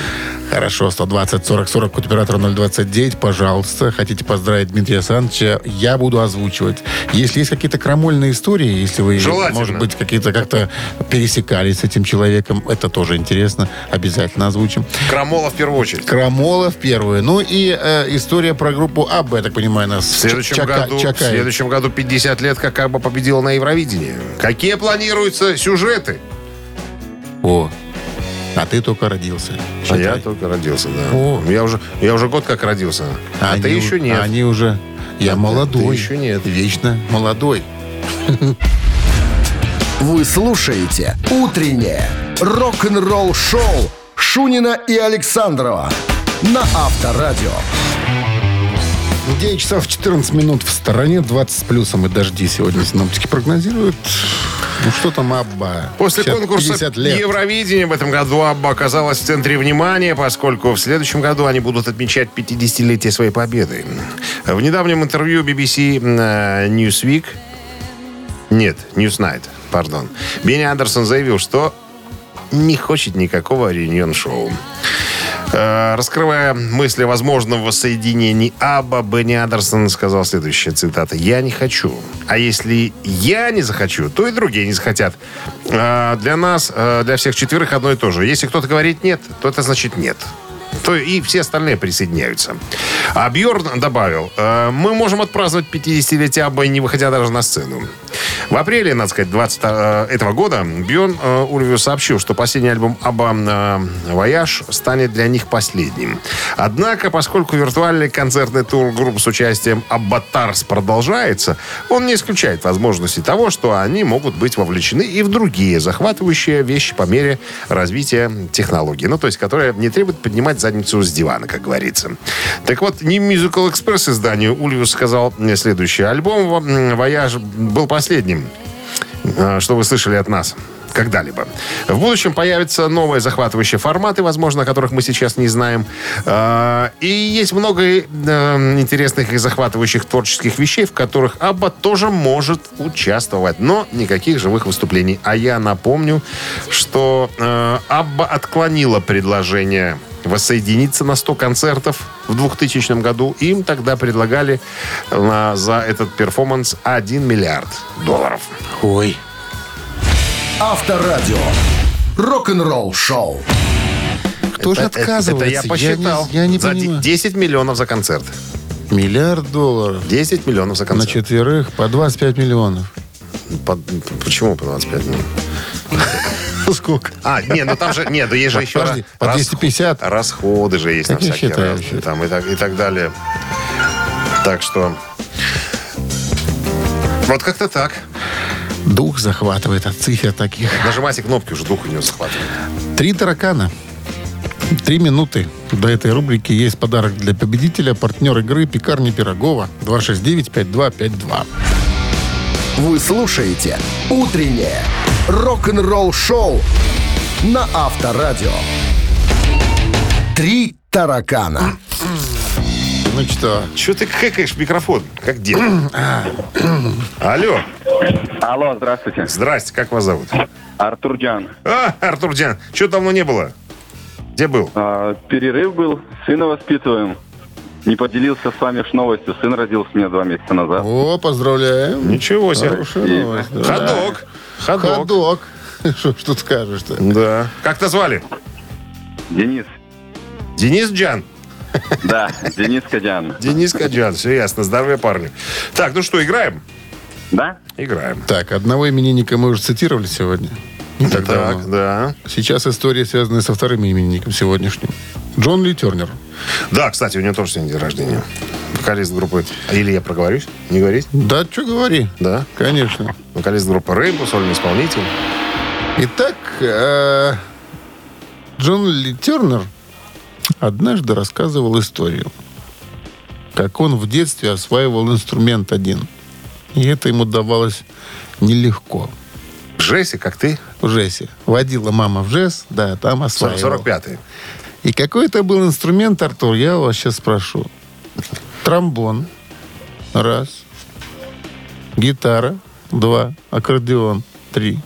Хорошо, 120 40 40 код оператора 029, пожалуйста. Хотите поздравить Дмитрия Александровича, я буду озвучивать. Если есть какие-то крамольные истории, если вы, Желательно. может быть, какие-то как-то пересекались с этим человеком, это тоже интересно, обязательно озвучим. Крамола в первую очередь. Крамолов первую. Ну и э, история про группу АБ, я так понимаю, нас В следующем, Чака- году, в следующем году 50 лет как Аба победила на Евровидении. Какие планируются сюжеты? О, а ты только родился. А я только родился, да. О. Я, уже, я уже год как родился. А, Они ты у- еще нет. Они уже... Я А молодой. ты еще нет. Вечно молодой. Вы слушаете «Утреннее рок-н-ролл-шоу» Шунина и Александрова на Авторадио. 9 часов 14 минут в стороне, 20 с плюсом и дожди сегодня синоптики прогнозируют. Ну что там, Абба? После 50 конкурса 50 лет. Евровидения в этом году Абба оказалась в центре внимания, поскольку в следующем году они будут отмечать 50-летие своей победы. В недавнем интервью BBC э, Newsweek, нет, Newsnight, пардон, Бенни Андерсон заявил, что не хочет никакого реюнион-шоу. Э, Раскрывая мысли о возможном воссоединении Абба, Бенни Андерсон сказал следующее, цитата. «Я не хочу. А если я не захочу, то и другие не захотят. Э, Для нас, э, для всех четверых одно и то же. Если кто-то говорит нет, то это значит нет». То и все остальные присоединяются. А Бьорн добавил, «Э, мы можем отпраздновать 50-летие Абба, не выходя даже на сцену. В апреле, надо сказать, 20 э, этого года Бьорн э, Ульвиус сообщил, что последний альбом Абба «Вояж» станет для них последним. Однако, поскольку виртуальный концертный тур групп с участием Аббатарс продолжается, он не исключает возможности того, что они могут быть вовлечены и в другие захватывающие вещи по мере развития технологий. Ну, то есть, которые не требуют поднимать задницу с дивана, как говорится. Так вот, New Musical Express изданию Ульвиус сказал э, следующее. Альбом «Вояж» был последним, э, что вы слышали от нас когда-либо. В будущем появятся новые захватывающие форматы, возможно, о которых мы сейчас не знаем. Э, И есть много э, интересных и захватывающих творческих вещей, в которых Абба тоже может участвовать, но никаких живых выступлений. А я напомню, что Абба отклонила предложение воссоединиться на 100 концертов в 2000 году. Им тогда предлагали э, за этот перформанс 1 миллиард долларов. Ой. Авторадио. Рок-н-ролл-шоу. Кто же отказывается? Это я посчитал. Я не, я не за понимаю. 10 миллионов за концерт. Миллиард долларов. 10 миллионов за На концерт. четверых по 25 миллионов. По- почему по 25 миллионов? Сколько? А, нет, ну там же, нет, да есть же еще Подожди, ра- по расх- 250? Расходы же есть на всякие считаю, считаю. там и так, и так далее. Так что... Вот как-то так. Дух захватывает от цифр таких. Нажимайте кнопки, уже дух у него захватывает. Три таракана. Три минуты. До этой рубрики есть подарок для победителя. Партнер игры «Пекарни Пирогова». 269-5252. Вы слушаете «Утреннее рок-н-ролл-шоу» на Авторадио. Три таракана. Ну что, Че ты хэкаешь в микрофон, как дед? Алло, Алло, здравствуйте. здрасте, как вас зовут? Артур Джан. А, Артур Джан, что давно не было? Где был? А, перерыв был, сына воспитываем. Не поделился с вами ж новостью. Сын родился у меня два месяца назад. о, поздравляем. Ничего себе. Хорошая новость. да. Ходок. Ходок. Ходок. Что ж тут скажешь-то? Да. Как-то звали? Денис. Денис Джан. Да, Денис Кадян. Денис Каджан. Все ясно. Здоровые парни. Так, ну что, играем? Да? Играем. Так, одного именинника мы уже цитировали сегодня. Не так давно. Так, да. Сейчас история, связанная со вторым именинником сегодняшним. Джон Ли Тернер. Да, кстати, у него тоже сегодня день рождения. Вокалист группы. Или я проговорюсь? Не говорить? Да, что говори. Да. Конечно. Вокалист группы Рейнбо, сольный исполнитель. Итак, э, Джон Ли Тернер однажды рассказывал историю, как он в детстве осваивал инструмент один. И это ему давалось нелегко. Джесси, как ты? В ЖЭСе. Водила мама в ЖЭС, да, там осваивал. 45-й. И какой это был инструмент, Артур, я вас сейчас спрошу. Тромбон. Раз. Гитара. Два. Аккордеон. Три.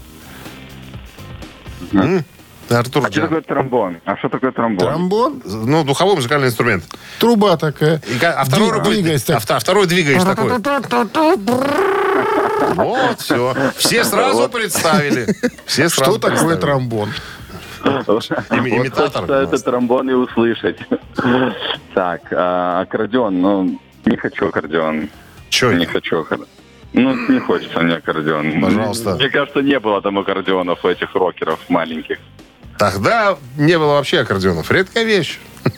Артур, А что такое тромбон? А что такое тромбон? Тромбон. ну, духовой музыкальный инструмент. Труба такая. И а второй, Дви- рукой- двигаясь так. а вта- второй двигаешь такой. Вот, все. Все сразу представили. Все сразу Что такое представили. тромбон? Ими- Имитатор. Хочется этот тромбон и услышать. Так, а, аккордеон, ну, не хочу аккордеон. Че Не хочу аккордеон. Ну, не хочется мне аккордеон. Пожалуйста. Мне кажется, не было там аккордеонов у этих рокеров маленьких. Тогда не было вообще аккордеонов. Редкая вещь.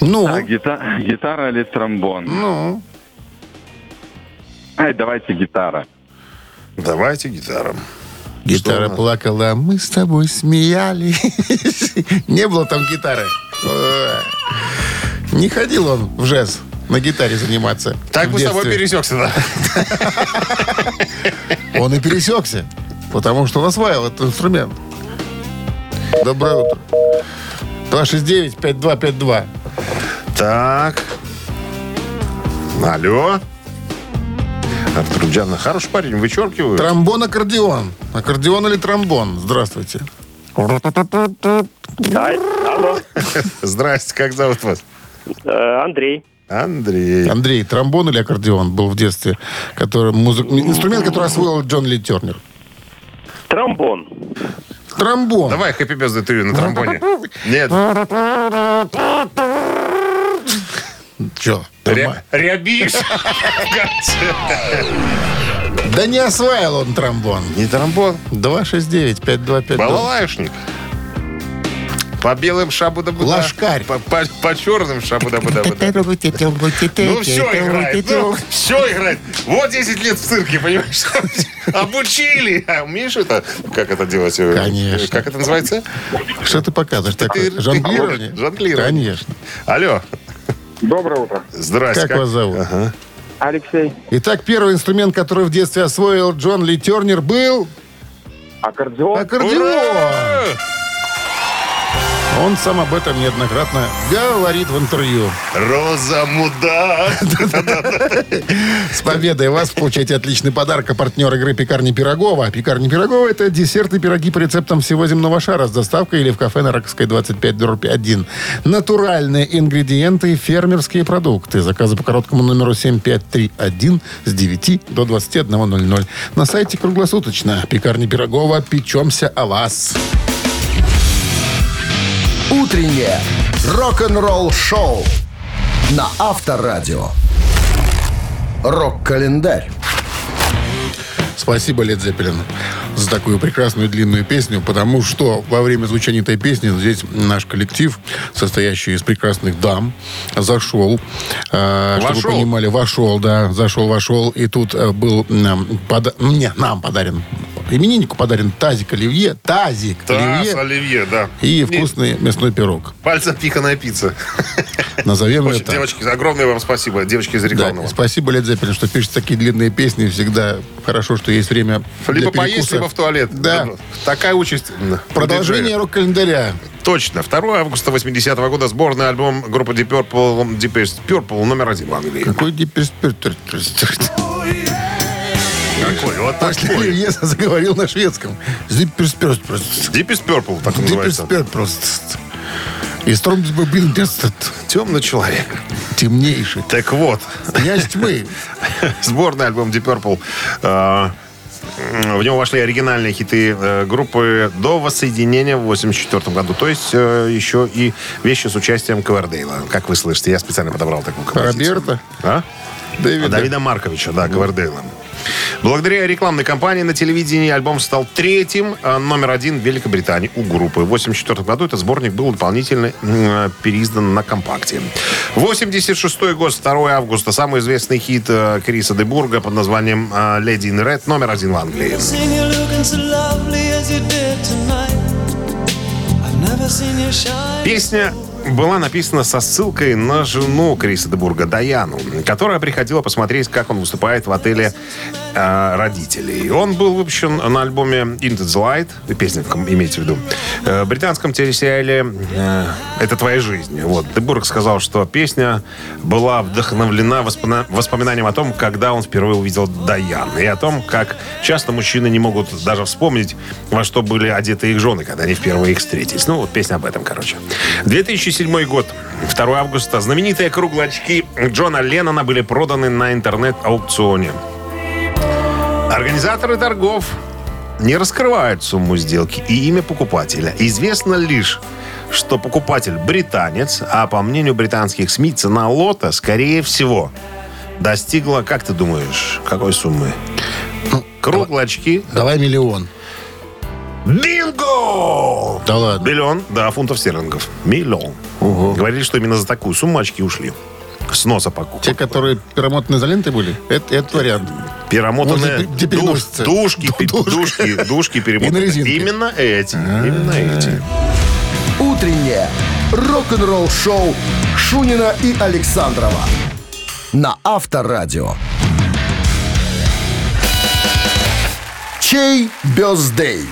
Ну, А, гита- гитара или тромбон? ну, Ай, давайте гитара. Давайте гитарам. Гитара Что? плакала, мы с тобой смеялись. Не было там гитары. Ой. Не ходил он в ЖЭС на гитаре заниматься. Так мы с тобой пересекся, да? Он и пересекся, потому что он осваивал этот инструмент. Доброе утро. 269-5252. Так. Алло. Артур Джанна, хороший парень, вычеркиваю. Тромбон-аккордеон. Аккордеон или тромбон? Здравствуйте. Здрасте, как зовут вас? Э, Андрей. Андрей. Андрей, тромбон или аккордеон был в детстве? Который, музык- Инструмент, который освоил Джон Ли Тернер. Тромбон. Тромбон. Давай хэппи безды ты на тромбоне. Нет, Че? рябишь. Да не осваивал он тромбон. Не тромбон, 269-5252. балалайшник. По белым шабу да Лашкарь. По, по, по черным шабу да Ну все играет, ну все играет. Вот 10 лет в цирке, понимаешь? Обучили. А умеешь это? Как это делать? Конечно. Как это называется? Что ты показываешь? такое? Жонглирование? Жонглирование. Конечно. Алло. Доброе утро. Здрасте. Как вас зовут? Ага. Алексей. Итак, первый инструмент, который в детстве освоил Джон Ли Тернер, был Аккордеон. аккордеон. Ура! Он сам об этом неоднократно говорит в интервью. Роза мудак. С победой вас получаете отличный подарок. А партнер игры «Пекарни Пирогова». «Пекарни Пирогова» — это десерты, пироги по рецептам всего земного шара с доставкой или в кафе на Раковской 25 дробь 1. Натуральные ингредиенты и фермерские продукты. Заказы по короткому номеру 7531 с 9 до 21.00. На сайте круглосуточно. «Пекарни Пирогова». Печемся о вас. Утреннее рок-н-ролл-шоу на Авторадио. Рок-календарь. Спасибо, Лед Зеппелин, за такую прекрасную длинную песню, потому что во время звучания этой песни здесь наш коллектив, состоящий из прекрасных дам, зашел. э, чтобы Вошел? вы понимали, вошел, да, зашел, вошел. И тут э, был нам, пода- мне, нам подарен, имениннику подарен тазик оливье, тазик Таз, оливье оливье, да. и вкусный мясной пирог. Пальцем пиканая пицца. Назовем Очень, так. девочки, огромное вам спасибо. Девочки из Да, рекламного. спасибо, Лед Зеппелин, что пишет такие длинные песни. Всегда хорошо, что есть время Либо для поесть, либо в туалет. Да. Такая участь. Продолжение рок-календаря. Точно. 2 августа 80 года сборный альбом группы Deep Purple, Deep Purple номер один в Англии. Какой диперспир... Какой? Вот так После Оливье заговорил на шведском. Диперспир просто. Deep Purple, так называется. Диперспир просто. И Стромбсбобин Темный человек. темнейший. Так вот, Князь тьмы. сборный альбом Deep Purple. В него вошли оригинальные хиты э, группы до воссоединения в 1984 году. То есть э, еще и вещи с участием Ковердейла. Как вы слышите, я специально подобрал такую композицию. Роберта. А? Дэвида. Давида Марковича, да, Ковердейла. Благодаря рекламной кампании на телевидении альбом стал третьим, а, номер один в Великобритании у группы. В 1984 году этот сборник был дополнительно м, переиздан на компакте. 86 год, 2 августа. Самый известный хит э, Криса Дебурга под названием «Lady in Red» номер один в Англии. Песня была написана со ссылкой на жену Криса Дебурга, Даяну, которая приходила посмотреть, как он выступает в отеле э, родителей. Он был выпущен на альбоме Into the Light, песня имеется в виду, э, британском телесериале э, «Это твоя жизнь». Вот. Дебург сказал, что песня была вдохновлена воспомина- воспоминанием о том, когда он впервые увидел Даян, и о том, как часто мужчины не могут даже вспомнить, во что были одеты их жены, когда они впервые их встретились. Ну, вот песня об этом, короче. 2007 год, 2 августа. Знаменитые круглые очки Джона Леннона были проданы на интернет-аукционе. Организаторы торгов не раскрывают сумму сделки и имя покупателя. Известно лишь, что покупатель британец, а по мнению британских СМИ цена лота, скорее всего, достигла, как ты думаешь, какой суммы? Круглые очки. Давай миллион. Бинго! Да ладно. Миллион, да, фунтов стерлингов. Миллион. Говорили, что именно за такую сумму очки ушли. С носа покупок. Те, которые перемотаны изолентой были, это, это вариант. Перемотанные где душ- душки, душки, душки И на перемотаны. резинке. Именно эти. Именно эти. Утреннее рок-н-ролл-шоу Шунина и Александрова на Авторадио. Чей бездей?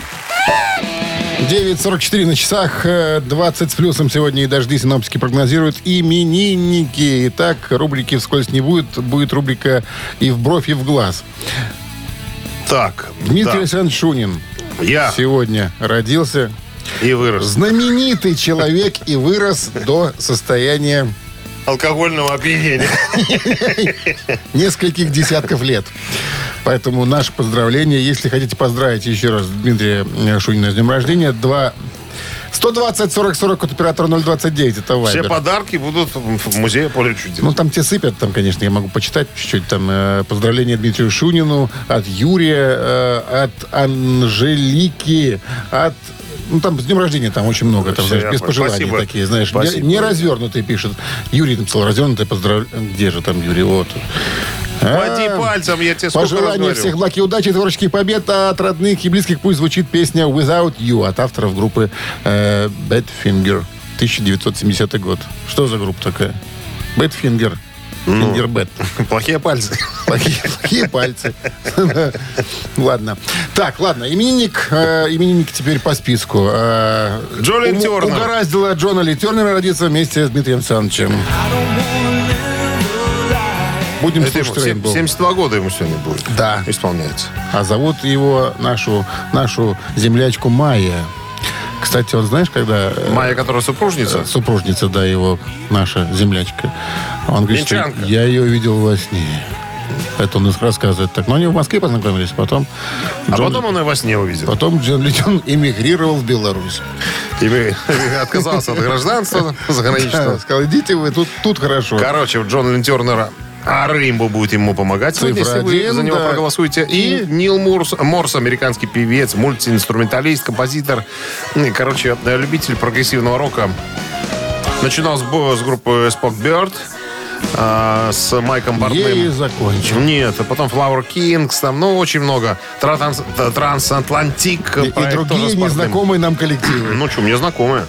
9.44 на часах, э, 20 с плюсом сегодня и дожди синоптики прогнозируют именинники. Итак, рубрики «Вскользь не будет», будет рубрика «И в бровь, и в глаз». Так, Дмитрий да. Александрович Шунин я сегодня родился. и вырос. Знаменитый человек и вырос до состояния Алкогольного опьянения. нескольких десятков лет. Поэтому наше поздравление. Если хотите поздравить еще раз Дмитрия Шунина с днем рождения, 2... 120 40 40 от оператора 029. Это Все Вайбер. подарки будут в музее поле чудес. Ну, там те сыпят, там, конечно, я могу почитать чуть-чуть. Там э, поздравления Дмитрию Шунину от Юрия, э, от Анжелики, от... Ну, там с днем рождения там очень много. Там, знаешь, без пожеланий Спасибо. такие, знаешь. Не, Спасибо. не развернутые пишет. Юрий написал развернутые поздравления. Где же там Юрий? Вот. Води А, пальцем, я тебе сколько говорю. всех благ и удачи, творческих побед а от родных и близких. Пусть звучит песня «Without You» от авторов группы э, Badfinger. 1970 год. Что за группа такая? Badfinger. Ну. Finger Bad. Плохие пальцы. Плохие, плохие пальцы. Ладно. Так, ладно. Именинник, э, именинник теперь по списку. Э, Джоли ум- Тернер. Угораздило Джона Ли Тернера родиться вместе с Дмитрием Александровичем. Будем Это ему слушать Рейнбоу. 72 года ему сегодня будет. Да. Исполняется. А зовут его нашу, нашу землячку Майя. Кстати, он знаешь, когда... э, Майя, которая супружница? Супружница, да, его, наша землячка. Он говорит, что я ее видел во сне. Это он рассказывает так. Но они в Москве познакомились, потом... А Джон- потом он и во сне увидел. Потом Джон Литон эмигрировал в Беларусь. И отказался от гражданства Да, заграничного. сказал, идите вы, тут, тут хорошо. Короче, Джон Лин Тернера а Рейнбо будет ему помогать, Цифра если вы один, за него да. проголосуете. И Нил Морс, Морс, американский певец, мультиинструменталист, композитор. Ну и, Короче, любитель прогрессивного рока. Начинал с, с группы Spock Bird, а, с Майком Ей Бартнем. закончил. Нет, а потом Flower Kings, там, ну, очень много. Транс- Трансатлантик. И, и другие незнакомые нам коллективы. Ну, что, мне знакомые.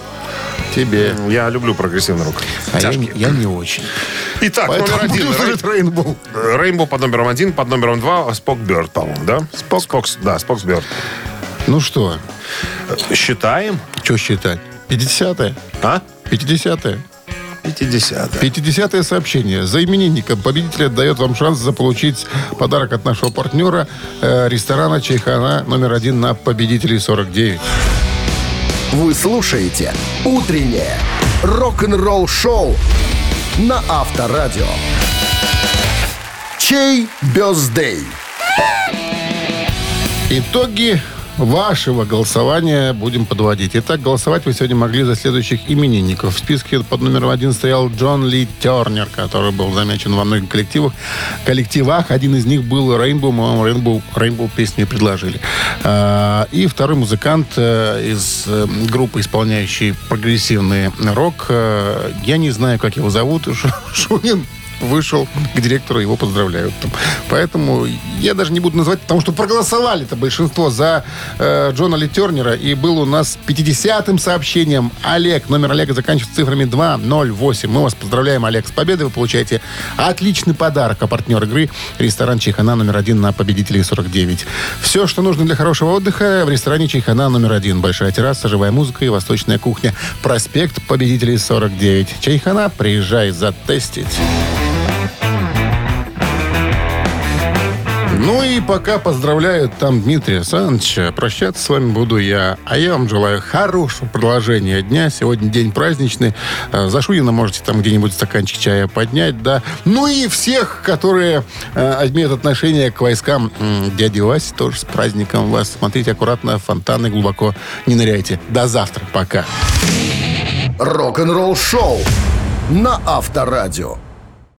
Тебе. Я люблю прогрессивный рок. А я, я не очень. Итак, Поэтому номер один. слушать Рейнбоу. Рейнбоу под номером один, под номером два Спок Бёрд, по-моему, да? Спок. да, Спокс Бёрд. Ну что, Считаем. что считать? 50-е? А? 50-е? 50 50 сообщение. За именинником победитель отдает вам шанс заполучить подарок от нашего партнера э, ресторана Чайхана номер один на победителей 49. Вы слушаете «Утреннее рок-н-ролл-шоу» на Авторадио. Чей бездей? Итоги вашего голосования будем подводить. Итак, голосовать вы сегодня могли за следующих именинников. В списке под номером один стоял Джон Ли Тернер, который был замечен во многих коллективах. коллективах. Один из них был Rainbow, мы вам Rainbow, Rainbow песни предложили. А, И второй музыкант э, из э, группы, исполняющей прогрессивный рок. э, Я не знаю, как его зовут. Ш- Шунин вышел к директору, его поздравляют. там. Поэтому я даже не буду называть, потому что проголосовали-то большинство за э, Джона Ли Тернера. И был у нас 50-м сообщением Олег. Номер Олега заканчивается цифрами 208. Мы вас поздравляем, Олег, с победой. Вы получаете отличный подарок. А партнер игры ресторан Чайхана номер один на победителей 49. Все, что нужно для хорошего отдыха в ресторане Чайхана номер один. Большая терраса, живая музыка и восточная кухня. Проспект победителей 49. Чайхана, приезжай затестить. Ну и пока поздравляют там Дмитрия Александровича, прощаться с вами буду я. А я вам желаю хорошего продолжения дня. Сегодня день праздничный. Э, За Шунина можете там где-нибудь стаканчик чая поднять, да. Ну и всех, которые э, имеют отношение к войскам дяди Васи, тоже с праздником вас. Смотрите аккуратно, фонтаны глубоко не ныряйте. До завтра. Пока. Рок-н-ролл шоу на Авторадио.